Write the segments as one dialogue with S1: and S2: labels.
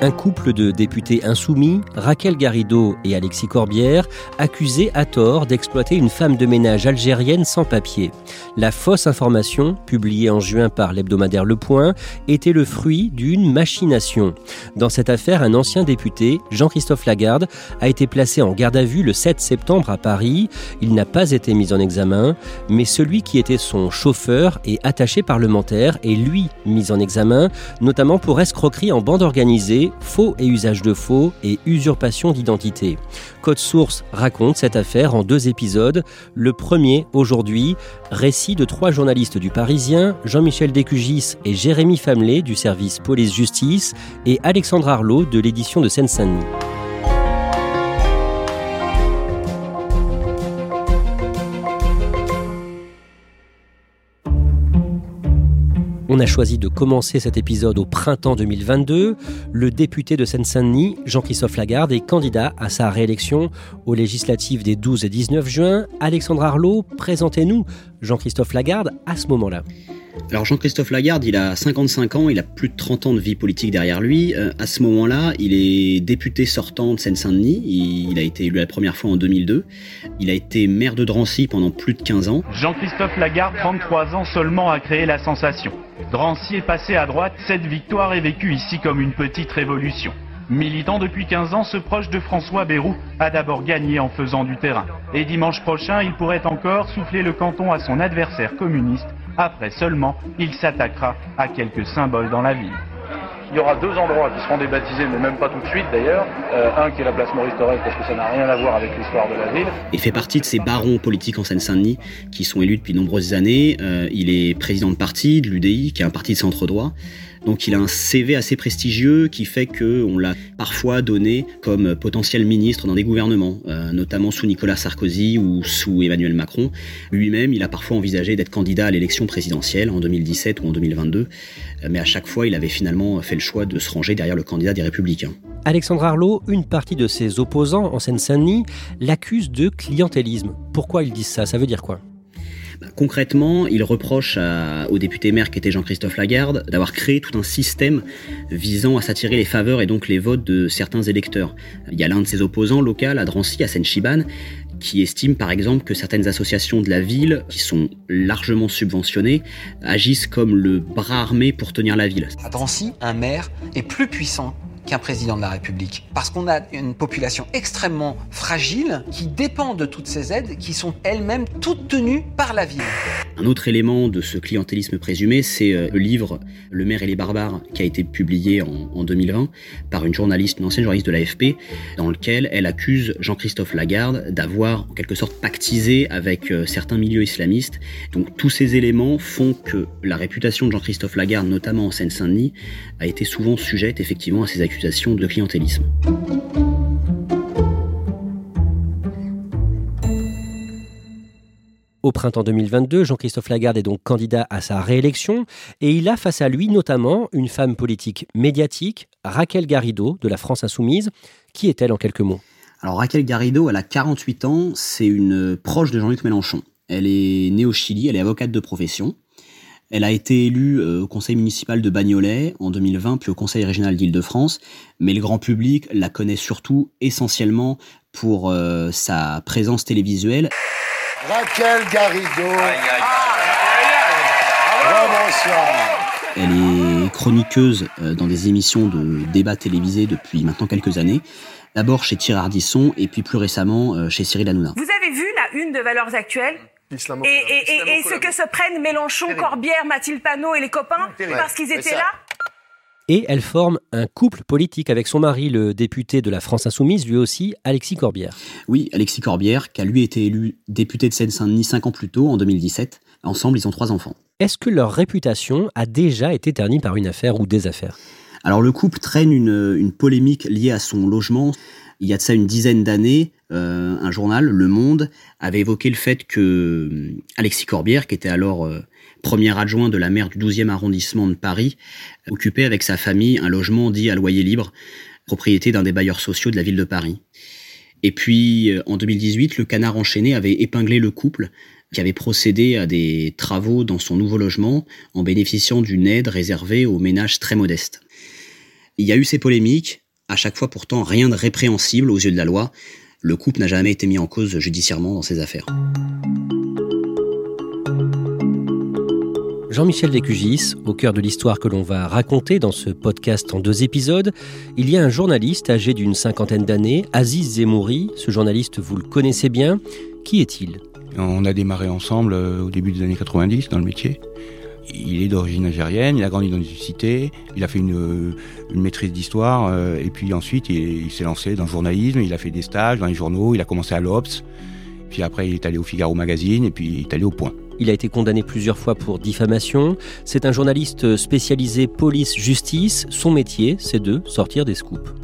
S1: Un couple de députés insoumis, Raquel Garrido et Alexis Corbière, accusés à tort d'exploiter une femme de ménage algérienne sans papier. La fausse information, publiée en juin par l'hebdomadaire Le Point, était le fruit d'une machination. Dans cette affaire, un ancien député, Jean-Christophe Lagarde, a été placé en garde à vue le 7 septembre à Paris. Il n'a pas été mis en examen, mais celui qui était son chauffeur et attaché parlementaire est lui mis en examen, notamment pour escroquerie en bande organisée faux et usage de faux et usurpation d'identité. Code Source raconte cette affaire en deux épisodes. Le premier, aujourd'hui, récit de trois journalistes du Parisien, Jean-Michel Décugis et Jérémy Famelet du service police-justice et Alexandre Arlot de l'édition de Seine-Saint-Denis. On a choisi de commencer cet épisode au printemps 2022. Le député de Seine-Saint-Denis, Jean-Christophe Lagarde, est candidat à sa réélection aux législatives des 12 et 19 juin. Alexandre Arlot, présentez-nous Jean-Christophe Lagarde à ce moment-là.
S2: Alors Jean-Christophe Lagarde, il a 55 ans, il a plus de 30 ans de vie politique derrière lui. Euh, à ce moment-là, il est député sortant de Seine-Saint-Denis. Il, il, a été élu la première fois en 2002. Il a été maire de Drancy pendant plus de 15 ans.
S3: Jean-Christophe Lagarde, 33 ans seulement, a créé la sensation. Drancy est passé à droite, cette victoire est vécue ici comme une petite révolution. Militant depuis 15 ans, ce proche de François Bayrou a d'abord gagné en faisant du terrain. Et dimanche prochain, il pourrait encore souffler le canton à son adversaire communiste. Après seulement, il s'attaquera à quelques symboles dans la ville.
S4: Il y aura deux endroits qui seront débaptisés, mais même pas tout de suite d'ailleurs. Euh, un qui est la place Maurice Thorez, parce que ça n'a rien à voir avec l'histoire de la ville.
S2: Il fait partie de ces barons politiques en Seine-Saint-Denis qui sont élus depuis de nombreuses années. Euh, il est président de parti, de l'UDI, qui est un parti de centre droit. Donc il a un CV assez prestigieux qui fait que on l'a parfois donné comme potentiel ministre dans des gouvernements, euh, notamment sous Nicolas Sarkozy ou sous Emmanuel Macron. Lui-même, il a parfois envisagé d'être candidat à l'élection présidentielle en 2017 ou en 2022, euh, mais à chaque fois, il avait finalement fait le choix de se ranger derrière le candidat des Républicains.
S1: Alexandre Arlot, une partie de ses opposants en Seine-Saint-Denis l'accuse de clientélisme. Pourquoi ils disent ça? Ça veut dire quoi?
S2: Concrètement, il reproche au député maire qui était Jean-Christophe Lagarde d'avoir créé tout un système visant à s'attirer les faveurs et donc les votes de certains électeurs. Il y a l'un de ses opposants local à Drancy, à Seine-Chiban, qui estime par exemple que certaines associations de la ville, qui sont largement subventionnées, agissent comme le bras armé pour tenir la ville.
S5: À Drancy, un maire est plus puissant qu'un président de la République. Parce qu'on a une population extrêmement fragile qui dépend de toutes ces aides qui sont elles-mêmes toutes tenues par la ville.
S2: Un autre élément de ce clientélisme présumé, c'est le livre Le maire et les barbares qui a été publié en, en 2020 par une journaliste, une ancienne journaliste de l'AFP, dans lequel elle accuse Jean-Christophe Lagarde d'avoir en quelque sorte pactisé avec certains milieux islamistes. Donc tous ces éléments font que la réputation de Jean-Christophe Lagarde, notamment en Seine-Saint-Denis, a été souvent sujette effectivement à ces accusations de clientélisme.
S1: Au printemps 2022, Jean-Christophe Lagarde est donc candidat à sa réélection et il a face à lui notamment une femme politique médiatique, Raquel Garrido de la France Insoumise. Qui est-elle en quelques mots?
S2: Alors Raquel Garrido, elle a 48 ans, c'est une proche de Jean-Luc Mélenchon. Elle est née au Chili, elle est avocate de profession. Elle a été élue euh, au conseil municipal de Bagnolet en 2020, puis au conseil régional d'Île-de-France, mais le grand public la connaît surtout essentiellement pour euh, sa présence télévisuelle.
S6: Raquel Garrido.
S2: Elle est chroniqueuse euh, dans des émissions de débats télévisés depuis maintenant quelques années. D'abord chez Thierry Ardisson et puis plus récemment chez Cyril Hanouna.
S7: Vous avez vu la une de Valeurs Actuelles? Et, et, et, ce que se prennent Mélenchon, Corbière, Mathilde Panot et les copains parce qu'ils étaient là
S1: et elle forme un couple politique avec son mari, le député de la France Insoumise, lui aussi, Alexis Corbière.
S2: Oui, Alexis Corbière, qui a lui été élu député de Seine-Saint-Denis cinq ans plus tôt, en 2017. Ensemble, ils ont trois enfants.
S1: Est-ce que leur réputation a déjà été ternie par une affaire ou des affaires?
S2: Alors le couple traîne une, polémique liée à son logement. Il y a de ça une dizaine d'années, euh, un journal, Le Monde, avait évoqué le fait que euh, Alexis Corbière, qui était alors euh, premier adjoint de la maire du 12e arrondissement de Paris, occupait avec sa famille un logement dit à loyer libre, propriété d'un des bailleurs sociaux de la ville de Paris. Et puis, en 2018, le canard enchaîné avait épinglé le couple qui avait procédé à des travaux dans son nouveau logement en bénéficiant d'une aide réservée aux ménages très modestes. Il y a eu ces polémiques, à chaque fois pourtant rien de répréhensible aux yeux de la loi, le couple n'a jamais été mis en cause judiciairement dans ces affaires.
S1: Jean-Michel Descugis, au cœur de l'histoire que l'on va raconter dans ce podcast en deux épisodes, il y a un journaliste âgé d'une cinquantaine d'années, Aziz Zemouri. Ce journaliste, vous le connaissez bien. Qui est-il?
S8: On a démarré ensemble euh, au début des années 90 dans le métier. Il est d'origine algérienne, il a grandi dans une cité, il a fait une, maîtrise d'histoire, euh, et puis ensuite il, s'est lancé dans le journalisme, il a fait des stages dans les journaux, il a commencé à l'Obs, puis après il est allé au Figaro Magazine, et puis il est allé au Point.
S1: Il a été condamné plusieurs fois pour diffamation. C'est un journaliste spécialisé police-justice. Son métier, c'est de sortir des scoops.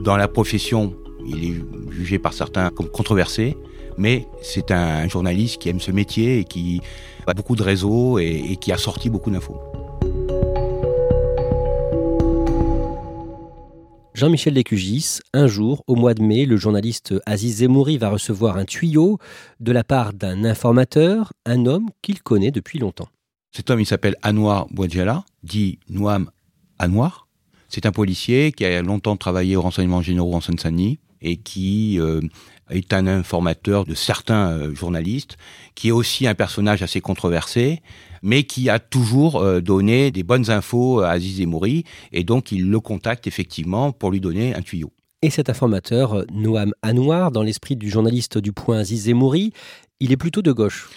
S8: Dans la profession, il est jugé par certains comme controversé, mais c'est un journaliste qui aime ce métier et qui beaucoup de réseaux et, qui a sorti beaucoup d'infos.
S1: Jean-Michel Lécugis, un jour, au mois de mai, le journaliste Aziz Zemouri va recevoir un tuyau de la part d'un informateur, un homme qu'il connaît depuis longtemps.
S8: Cet homme, il s'appelle Anwar Bouadjala, dit Nouam Anwar. C'est un policier qui a longtemps travaillé au renseignement généraux en Seine-Saint-Denis et qui euh, est un informateur de certains euh, journalistes, qui est aussi un personnage assez controversé, mais qui a toujours euh, donné des bonnes infos à Aziz Emouri, et donc il le contacte effectivement pour lui donner un tuyau.
S1: Et cet informateur, Noam Anouar, dans l'esprit du journaliste du Point Aziz Emouri, il est plutôt de gauche.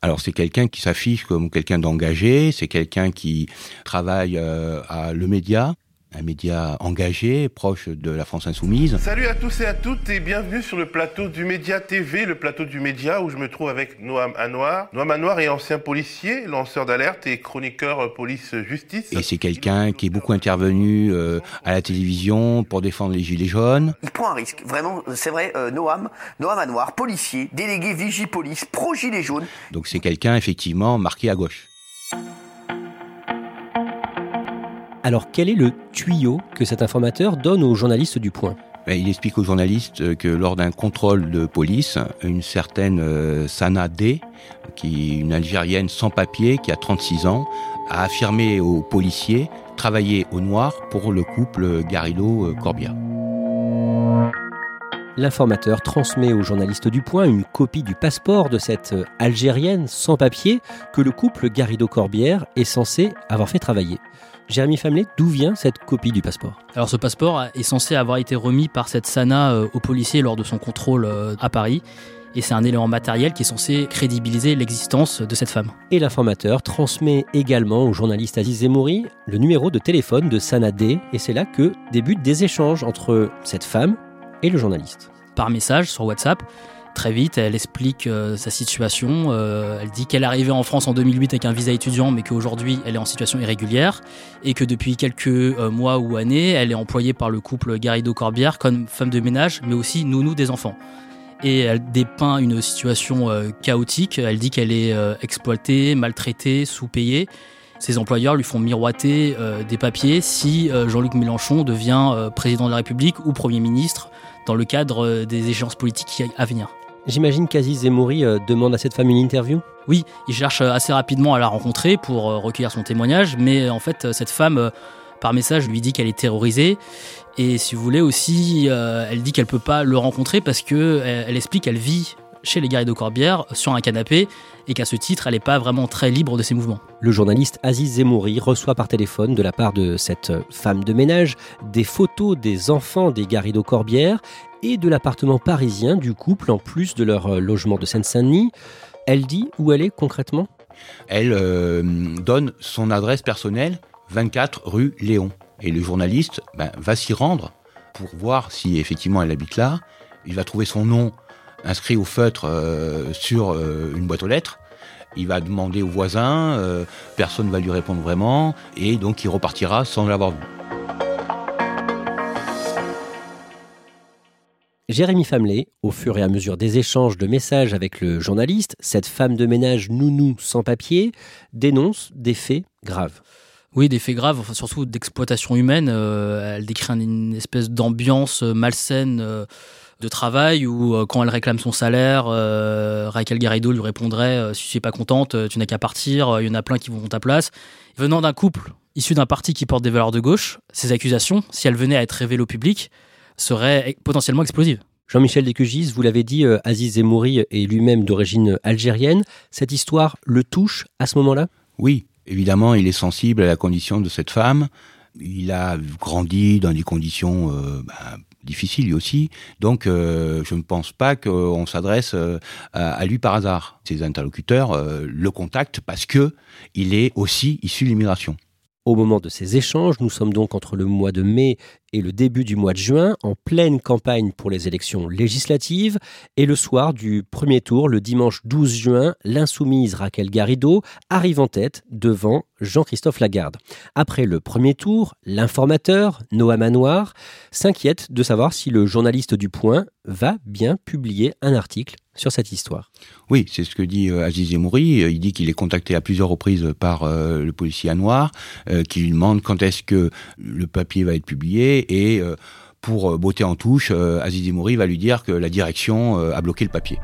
S8: Alors c'est quelqu'un qui s'affiche comme quelqu'un d'engagé, c'est quelqu'un qui travaille à Le Média, un média engagé, proche de la France insoumise.
S9: Salut à tous et à toutes et bienvenue sur le plateau du Média TV, le plateau du Média où je me trouve avec Noam Anwar. Noam Anwar est ancien policier, lanceur d'alerte et chroniqueur police-justice.
S8: Et c'est quelqu'un qui est beaucoup intervenu euh, à la télévision pour défendre les Gilets jaunes.
S10: Il prend un risque, vraiment, c'est vrai, euh, Noam, Noam Anwar, policier, délégué Vigipolice, pro-Gilets jaunes.
S8: Donc c'est quelqu'un effectivement marqué à gauche.
S1: Alors quel est le tuyau que cet informateur donne aux journalistes du Point?
S8: Ben, il explique aux journalistes que lors d'un contrôle de police, une certaine euh, Sana D, qui est une Algérienne sans papier, qui a 36 ans, a affirmé aux policiers travailler au noir pour le couple Garrido-Corbia.
S1: L'informateur transmet aux journalistes du Point une copie du passeport de cette Algérienne sans papier que le couple Garrido-Corbière est censé avoir fait travailler. Jérémy Famelet, d'où vient cette copie du passeport?
S11: Alors ce passeport est censé avoir été remis par cette Sana euh, au policier lors de son contrôle euh, à Paris. Et c'est un élément matériel qui est censé crédibiliser l'existence de cette femme.
S1: Et l'informateur transmet également au journaliste Aziz Zemouri le numéro de téléphone de Sana D. Et c'est là que débutent des échanges entre cette femme et le journaliste.
S11: Par message sur WhatsApp, très vite. Elle explique euh, sa situation. Euh, elle dit qu'elle est arrivée en France en 2008 avec un visa étudiant, mais qu'aujourd'hui elle est en situation irrégulière et que depuis quelques euh, mois ou années, elle est employée par le couple Garrido-Corbière comme femme de ménage, mais aussi nounou des enfants. Et elle dépeint une situation chaotique. Elle dit qu'elle est exploitée, maltraitée, sous-payée. Ses employeurs lui font miroiter des papiers si Jean-Luc Mélenchon devient président de la République ou Premier ministre dans le cadre des échéances politiques à venir.
S1: J'imagine qu'Aziz Zemouri euh, demande à cette femme une interview
S11: Oui, il cherche euh, assez rapidement à la rencontrer pour euh, recueillir son témoignage, mais en fait, cette femme, par message, lui dit qu'elle est terrorisée. Et si vous voulez aussi, elle dit qu'elle peut pas le rencontrer parce que elle, explique qu'elle vit chez les de Corbière sur un canapé et qu'à ce titre, elle n'est pas vraiment très libre de ses mouvements.
S1: Le journaliste Aziz Zemouri reçoit par téléphone de la part de cette femme de ménage des photos des enfants des Garrido Corbière et de l'appartement parisien du couple en plus de leur euh, logement de Seine-Saint-Denis. Elle dit où elle est concrètement?
S8: Elle euh, donne son adresse personnelle, 24 rue Léon. Et le journaliste ben, va s'y rendre pour voir si effectivement elle habite là. Il va trouver son nom inscrit au feutre euh, sur une boîte aux lettres. Il va demander aux voisins, personne ne va lui répondre vraiment, et donc il repartira sans l'avoir vu.
S1: Jérémy Famelet, au fur et à mesure des échanges de messages avec le journaliste, cette femme de ménage nounou sans papier dénonce des faits graves.
S11: Oui, des faits graves, surtout d'exploitation humaine. Euh, elle décrit une espèce d'ambiance malsaine euh, de travail où, euh, quand elle réclame son salaire, Raquel Garrido lui répondrait Si tu n'es pas contente, tu n'as qu'à partir, il y en a plein qui vont à ta place. Venant d'un couple issu d'un parti qui porte des valeurs de gauche, ces accusations, si elles venaient à être révélées au public, serait potentiellement explosive.
S1: Jean-Michel Descugis, vous l'avez dit, euh, Aziz Zemouri est lui-même d'origine algérienne. Cette histoire le touche à ce moment-là?
S8: Oui, évidemment, il est sensible à la condition de cette femme. Il a grandi dans des conditions euh, ben, difficiles lui aussi. Donc, euh, je ne pense pas qu'on s'adresse à, lui par hasard. Ses interlocuteurs le contactent parce que il est aussi issu de l'immigration.
S1: Au moment de ces échanges, nous sommes donc entre le mois de mai et le début du mois de juin, en pleine campagne pour les élections législatives, et le soir du premier tour, le dimanche 12 juin, l'insoumise Raquel Garrido arrive en tête devant Jean-Christophe Lagarde. Après le premier tour, l'informateur, Noah Manoir, s'inquiète de savoir si le journaliste du Point va bien publier un article sur cette histoire.
S8: Oui, c'est ce que dit euh, Aziz Emouri. Il dit qu'il est contacté à plusieurs reprises par euh, le policier à noir, euh, qui lui demande quand est-ce que le papier va être publié et euh, pour euh, beauté en touche, euh, Aziz Mouri va lui dire que la direction a bloqué le papier.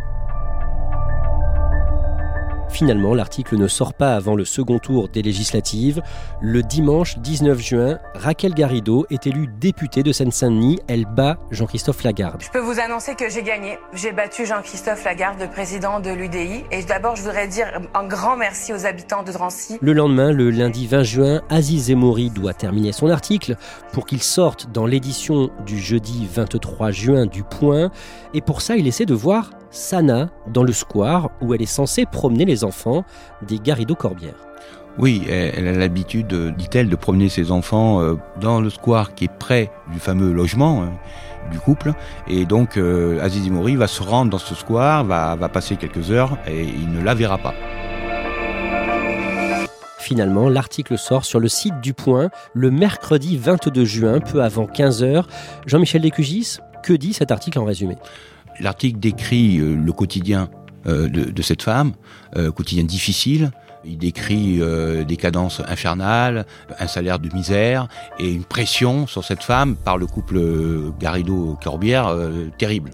S1: Finalement, l'article ne sort pas avant le second tour des législatives. Le dimanche 19 juin, Raquel Garrido est élue députée de Seine-Saint-Denis. Elle bat Jean-Christophe Lagarde.
S7: Je peux vous annoncer que j'ai gagné. J'ai battu Jean-Christophe Lagarde, le président de l'UDI. Et d'abord, je voudrais dire un grand merci aux habitants de Drancy.
S1: Le lendemain, le lundi 20 juin, Aziz Emouri doit terminer son article pour qu'il sorte dans l'édition du jeudi 23 juin du Point. Et pour ça, il essaie de voir Sana dans le square où elle est censée promener les enfants des Garrido Corbière.
S8: Oui, elle a l'habitude, dit-elle, de promener ses enfants euh, dans le square qui est près du fameux logement hein, du couple. Et donc, euh, Aziz Imouri va se rendre dans ce square, va, va passer quelques heures et il ne la verra pas.
S1: Finalement, l'article sort sur le site du Point le mercredi 22 juin, peu avant 15h. Jean-Michel Descugis, que dit cet article en résumé?
S8: L'article décrit euh, le quotidien euh, de, cette femme, euh, quotidien difficile. Il décrit des cadences infernales, un salaire de misère et une pression sur cette femme par le couple Garrido-Corbière terrible.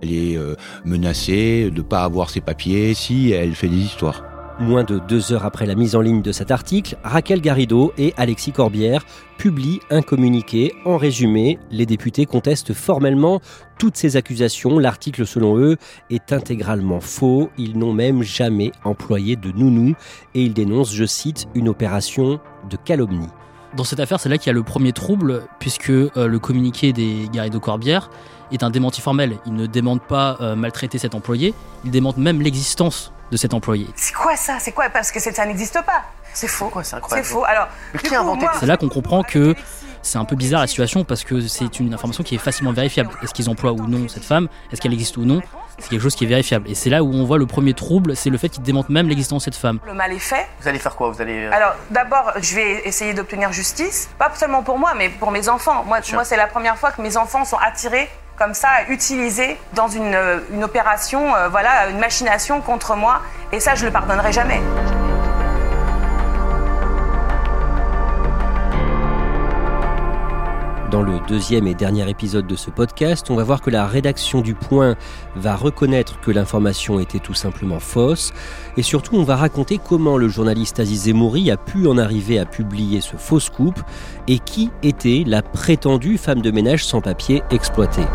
S8: Elle est menacée de ne pas avoir ses papiers si elle fait des histoires.
S1: Moins de deux heures après la mise en ligne de cet article, Raquel Garrido et Alexis Corbière publient un communiqué. En résumé, les députés contestent formellement toutes ces accusations. L'article, selon eux, est intégralement faux. Ils n'ont même jamais employé de nounou et ils dénoncent, je cite, une opération de calomnie.
S11: Dans cette affaire, c'est là qu'il y a le premier trouble, puisque euh, le communiqué des Garrido Corbière est un démenti formel. Il ne démente pas euh, maltraiter cet employé, il démente même l'existence de cet employé.
S7: C'est quoi ça? C'est quoi? Parce que ça n'existe pas. C'est faux.
S10: c'est incroyable.
S7: C'est faux. Alors,
S10: qui a inventé
S11: C'est là qu'on comprend que c'est un peu bizarre la situation parce que c'est une information qui est facilement vérifiable. Est-ce qu'ils emploient ou non cette femme? Est-ce qu'elle existe ou non? C'est quelque chose qui est vérifiable. Et c'est là où on voit le premier trouble, c'est le fait qu'ils démentent même l'existence de cette femme.
S7: Le mal est fait.
S10: Vous allez faire quoi? Vous allez. Euh,
S7: Alors, d'abord, je vais essayer d'obtenir justice, pas seulement pour moi, mais pour mes enfants. Moi, moi c'est la première fois que mes enfants sont attirés comme ça utilisé dans une, euh, opération, euh, voilà, une machination contre moi. Et ça, je le pardonnerai jamais.
S1: Dans le deuxième et dernier épisode de ce podcast, on va voir que la rédaction du Point va reconnaître que l'information était tout simplement fausse. Et surtout, on va raconter comment le journaliste Aziz Zemouri a pu en arriver à publier ce faux scoop et qui était la prétendue femme de ménage sans papier exploitée.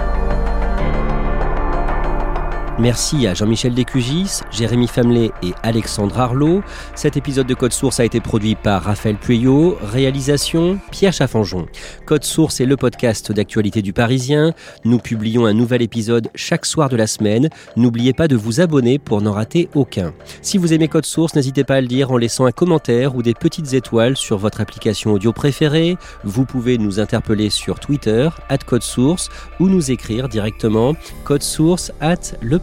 S1: Merci à Jean-Michel Descugis, Jérémy Famelet et Alexandre Arlot. Cet épisode de Code Source a été produit par Raphaël Pueyo, réalisation Pierre Chaffanjon. Code Source est le podcast d'actualité du Parisien. Nous publions un nouvel épisode chaque soir de la semaine. N'oubliez pas de vous abonner pour n'en rater aucun. Si vous aimez Code Source, n'hésitez pas à le dire en laissant un commentaire ou des petites étoiles sur votre application audio préférée. Vous pouvez nous interpeller sur Twitter, at Code Source, ou nous écrire directement code at le